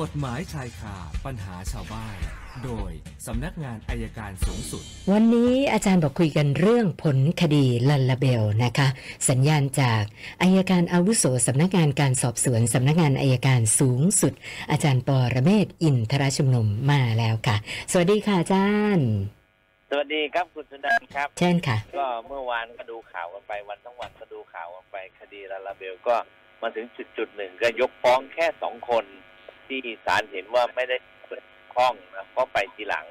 กฎหมายชายคาปัญหาชาวบ้าน โดยสำนักงานอัยการสูงสุด วันนี้อาจารย์บอกคุยกันเรื่องผลคดีลัลลาเบลนะคะ สัญญาณจากอัยการอาวุโสสำนักงานการสอบสวนสำนักงานอัยการสูงสุด อาจารย์ปอระเมศวร์อินทรชุมนุมมาแล้วค่ะ สวัสดีค่ะอาจารย์สวัสดีครับคุณสุนันท์ครับ เช่นค่ะ ก็เมื่อวานก็ดูข่าวกันไปวันทั้งวันก็ดูข่าวกันไปคดีลัลลาเบลก็มาถึงจุดจุดๆหนึ่งก็ยกฟ้องแค่สองคน ที่ศาลเห็นว่าไม่ได้เกี่ยวข้องนะก็ไปทีหลัง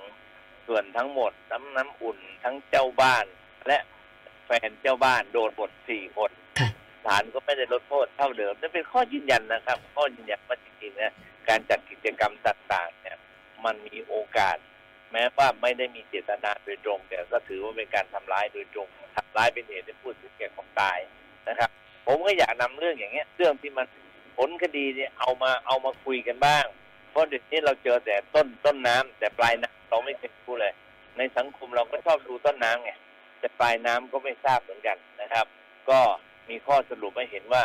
ส่วนทั้งหมดน้ำน้ำอุ่นทั้งเจ้าบ้าน และแฟนเจ้าบ้านโดนหมดสี่คนค่ะศาลก็ไม่ได้ลดโทษเท่าเดิมนั่นเป็นข้อยืนยันนะครับ ข้อยืนยันว่าจริงๆนะการจัดกิจกรรมต่างๆเนี่ย มันมีโอกาส แม้ว่าไม่ได้มีเจตนาโดยตรง แต่ก็ถือว่าเป็นการทำร้ายโดยตรงทำร้ายเป็นเหตุให้ผู้ถึงแก่ความตายนะครับ ผมก็อยากนำเรื่องอย่างเงี้ยเรื่องที่มัน ผลคดีเนี่ยเอามาเอามาคุยกันบ้าง เพราะเดี๋ยวนี้เราเจอแต่ต้นต้นน้ำแต่ปลายน้ำเราไม่เคยรู้เลย ในสังคมเราก็ชอบดูต้นน้ำไงแต่ปลายน้ำก็ไม่ทราบเหมือนกันนะครับ ก็มีข้อสรุปให้เห็นว่า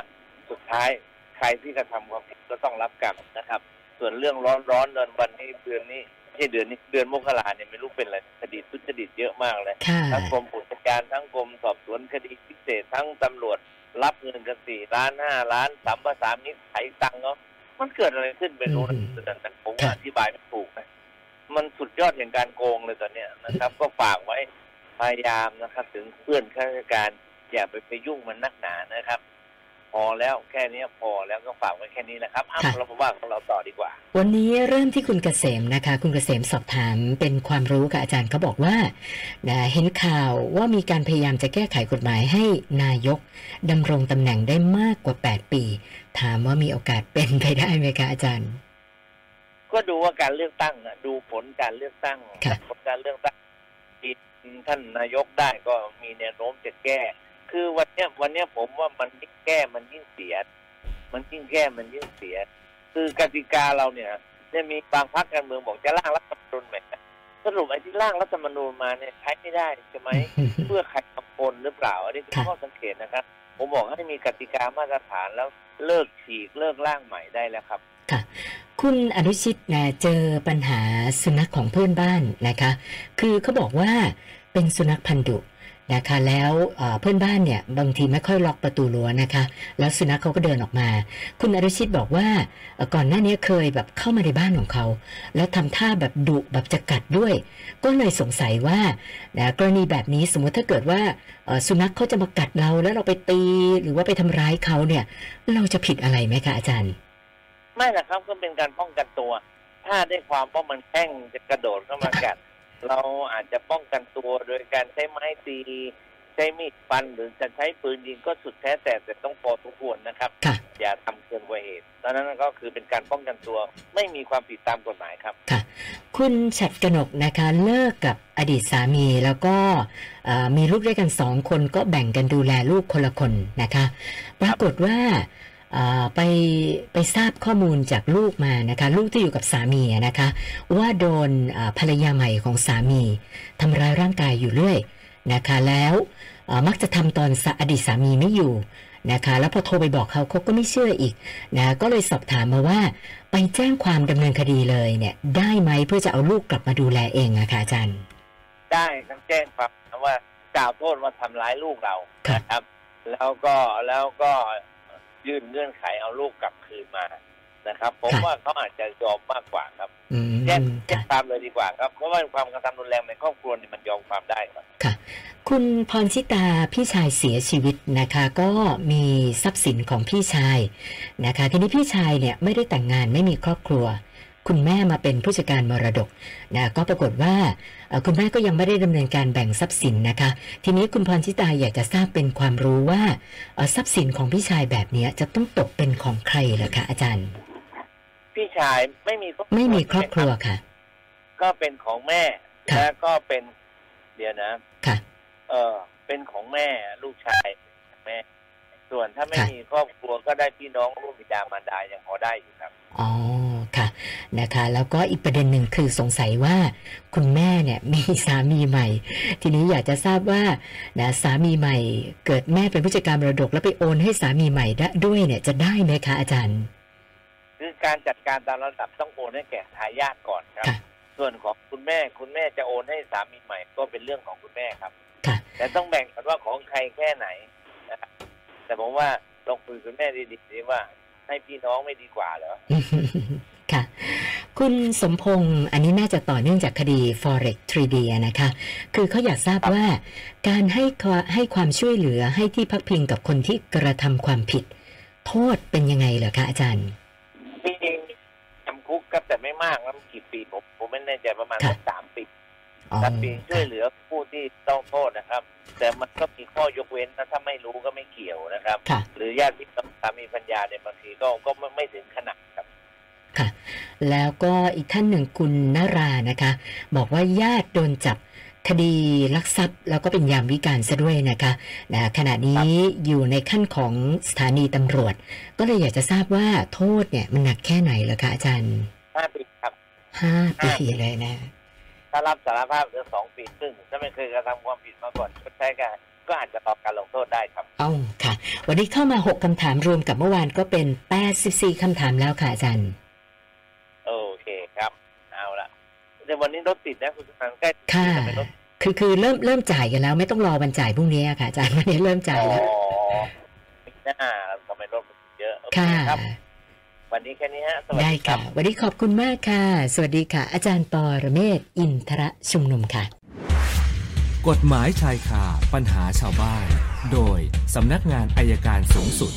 สุดท้ายใครที่กระทำความผิดก็ต้องรับกรรมนะครับ ส่วนเรื่องร้อนร้อนๆเดือนวันนี้เดือนนี้ไม่ใช่เดือนนี้เดือนมกราเนี่ยไม่รู้เป็นอะไรคดีทุจริตเยอะมากเลยค่ะทั้งกรมอุทยานทั้งกรมสอบสวนคดีพิเศษทั้งตำรวจ รับเงินกันสี่ล้านห้าล้านสัมปสามิตไถตังค์เขามันเกิดอะไรขึ้นเป็นรู้นะแต่แต่ผมว่าอธิบายไม่ถูกนะมันสุดยอดแห่งการโกงเลยตอนเนี้ยนะครับ ก็ฝากไว้พยายามนะครับ ถึงเพื่อนข้าราชการอย่าไปไปยุ่งมันนักหนานะครับ พอแล้วแค่เนี้ยพอแล้วก็ฝากไว้แค่นี้นะครับอ้าวค่ะเรามาว่าของเราต่อดีกว่า วันนี้เริ่มที่คุณเกษมนะคะ คุณเกษมสอบถามเป็นความรู้กับอาจารย์เขาบอกว่านะเห็นข่าวว่ามีการพยายามจะแก้ไขกฎหมายให้นายกดำรงตำแหน่งได้มากกว่า 8 ปี ถามว่ามีโอกาสเป็นไปได้ไหมคะอาจารย์ ก็ดูว่าการเลือกตั้งนะดูผลการเลือกตั้งครับผลการเลือกตั้งที่ท่านนายกได้ก็มีแนวโน้มจะแก้ คือวันเนี้ยวันเนี้ยผมว่ามันยิ่งแก้มันยิ่งเสีย มันยิ่งแก้มันยิ่งเสีย คือกติกาเราเนี่ยจะมีบางพรรคการเมืองบอกจะร่างรัฐธรรมนูญใหม่สรุปไอ้ที่ร่างรัฐธรรมนูญมาเนี่ยใช้ไม่ได้ใช่ไหมเพื่อใครบางคนหรือเปล่า อันนี้คือข้อสังเกตนะครับ ผมบอกให้มีกติกามาตรฐานแล้วเลิกฉีกเลิกร่างใหม่ได้แล้วครับค่ะคุณอนุชิตนะเจอปัญหาสุนัขของเพื่อนบ้านนะคะ คือเขาบอกว่าเป็นสุนัขพันธุ์ดุ นะคะแล้วเพื่อนบ้านเนี่ยบางทีไม่ค่อยล็อกประตูรั้วนะคะ แล้วสุนัขเขาก็เดินออกมา คุณอนุชิตบอกว่าก่อนหน้านี้เคยแบบเข้ามาในบ้านของเขา แล้วทำท่าแบบดุแบบจะกัดด้วย ก็เลยสงสัยว่านะกรณีแบบนี้สมมติถ้าเกิดว่าสุนัขเขาจะมากัดเราแล้วเราไปตีหรือว่าไปทำร้ายเขาเนี่ย เราจะผิดอะไรไหมคะอาจารย์ ไม่นะครับก็เป็นการป้องกันตัว ถ้าได้ความว่ามันแข้งจะกระโดดเข้ามากัด เราอาจจะป้องกันตัวโดยการใช้ไม้ตีใช้มีดฟันหรือจะใช้ปืนยิงก็สุดแท้แต่แต่ต้องพอทุกควรนะครับค่ะอย่าทำเกินกว่าเหตุดังนั้นก็คือเป็นการป้องกันตัวไม่มีความผิดตามกฎหมายครับค่ะ คุณฉัดกนกนะคะเลิกกับอดีตสามีแล้วก็เอ่อมีลูกด้วยกันสองคนก็แบ่งกันดูแลลูกคนละคนนะคะ ปรากฏว่าเอ่อ ไปไปทราบข้อมูลจากลูกมานะคะลูกที่อยู่กับสามีอะนะคะ ว่าโดนเอ่อภรรยาใหม่ของสามีทำร้ายร่างกายอยู่เรื่อยนะคะแล้วเอ่อมักจะทำตอนสาอดีตสามีไม่อยู่นะคะแล้วพอโทรไปบอกเขาเขาก็ไม่เชื่ออีกนะก็เลยสอบถามมาว่าไปแจ้งความดำเนินคดีเลยเนี่ยได้ไหมเพื่อจะเอาลูกกลับมาดูแลเองอะค่ะอาจารย์ ได้ต้องแจ้งความว่ากล่าวโทษว่าทำร้ายลูกเราครับนะครับแล้วก็แล้วก็ ยื่นเงื่อนไขเอาลูกกลับคืนมานะครับ ผมว่าเขาอาจจะยอมมากกว่าครับอืมแจ้งแจ้ค่ะงความเลยดีกว่าครับเพราะว่าความกระทำรุนแรงในครอบครัวเนี่ยมันยอมความได้ครับค่ะ คุณพรชิตาพี่ชายเสียชีวิตนะคะ ก็มีทรัพย์สินของพี่ชายนะคะ ทีนี้พี่ชายเนี่ยไม่ได้แต่งงานไม่มีครอบครัว คุณแม่มาเป็นผู้จัดการมรดกนะก็ปรากฏว่าเอ่อคุณแม่ก็ยังไม่ได้ดำเนินการแบ่งทรัพย์สินนะคะ ทีนี้คุณพรชิตาอยากจะทราบเป็นความรู้ว่าเอ่อทรัพย์สินของพี่ชายแบบเนี้ยจะต้องตกเป็นของใครเหรอคะอาจารย์ พี่ชายไม่มีครอบครัวไม่มีครอบครัวค่ะ ก็เป็นของแม่ครับและก็เป็นเดี๋ยวนะค่ะ เออเป็นของแม่ลูกชายแม่ ส่วนถ้าไม่ครับมีครอบครัวก็ได้พี่น้องร่วมบิดามารดายังพอได้อยู่ครับ อ๋อค่ะ นะคะ แล้วก็อีกประเด็นหนึ่งคือสงสัยว่าคุณแม่เนี่ยมีสามีใหม่ ทีนี้อยากจะทราบว่านะสามีใหม่ เกิดแม่เป็นผู้จัดการมรดก แล้วไปโอนให้สามีใหม่ได้ด้วยเนี่ยจะได้ไหมคะอาจารย์ คือการจัดการตามระดับต้องโอนให้แก่ทายาทก่อนครับค่ะส่วนของคุณแม่คุณแม่จะโอนให้สามีใหม่ ก็เป็นเรื่องของคุณแม่ครับค่ะแต่ต้องแบ่งกันว่าของใครแค่ไหนนะครับแต่ผมว่าลองคุยกับคุณแม่ดีๆดีว่าให้พี่น้องไม่ดีกว่าเหรอ ค่ะ คุณสมพงศ์อันนี้น่าจะต่อเนื่องจากคดี forex 3D อะนะคะ คือเขาอยากทราบว่า การให้ความให้ความช่วยเหลือให้ที่พักพิงกับคนที่กระทำความผิด โทษเป็นยังไงเหรอคะอาจารย์จริงๆจำคุกครับแต่ไม่มากนะกี่ปีผมผมไม่แน่ใจประมาณค่ะสักสามปีอ๋อสามปีช่วยเหลือผู้ที่ต้องโทษนะครับ แต่มันก็มีข้อยกเว้นนะถ้าไม่รู้ก็ไม่เกี่ยวนะครับค่ะหรือญาติพี่น้องสามีปัญญาเนี่ยบางทีก็ก็ไม่ไม่ถึงขนาดครับค่ะ แล้วก็อีกท่านหนึ่งคุณนารานะคะ บอกว่าญาติโดนจับคดีลักทรัพย์แล้วก็เป็นยามวิการซะด้วยนะคะนะขณะนี้อยู่ในขั้นของสถานีตำรวจ ก็เลยอยากจะทราบว่าโทษเนี่ยมันหนักแค่ไหนเหรอคะอาจารย์ห้าปีครับห้าปีห้าปีเลยนะ ถ้ารับสารภาพเหลือสองปีครึ่งถ้าไม่เคยกระทำความผิดมาก่อนก็ใช้กันก็อาจจะต่อการลงโทษได้ครับเอ้าค่ะ วันนี้เข้ามา6คำถามรวมกับเมื่อวานก็เป็น84คำถามแล้วค่ะอาจารย์ โอเคครับ เอาละ แต่วันนี้รถติดนะคุณสุนันท์ใกล้ถึงค่ะจะเป็นรถคือคือเริ่มเริ่มจ่ายกันแล้ว ไม่ต้องรอวันจ่ายพรุ่งนี้อะค่ะอาจารย์วันนี้เริ่มจ่ายอ๋อแล้วไม่น่าทำไมรถมันเยอะโอเคค่ะครับวันนี้แค่นี้ฮะสวัสได้ดีครัค่ะบวันนี้ขอบคุณมากค่ะ สวัสดีค่ะ อาจารย์ปอระเมศวร์อินทรชุมนุมค่ะ กฎหมายชายคาปัญหาชาวบ้าน โดยสำนักงานอายการสูงสุด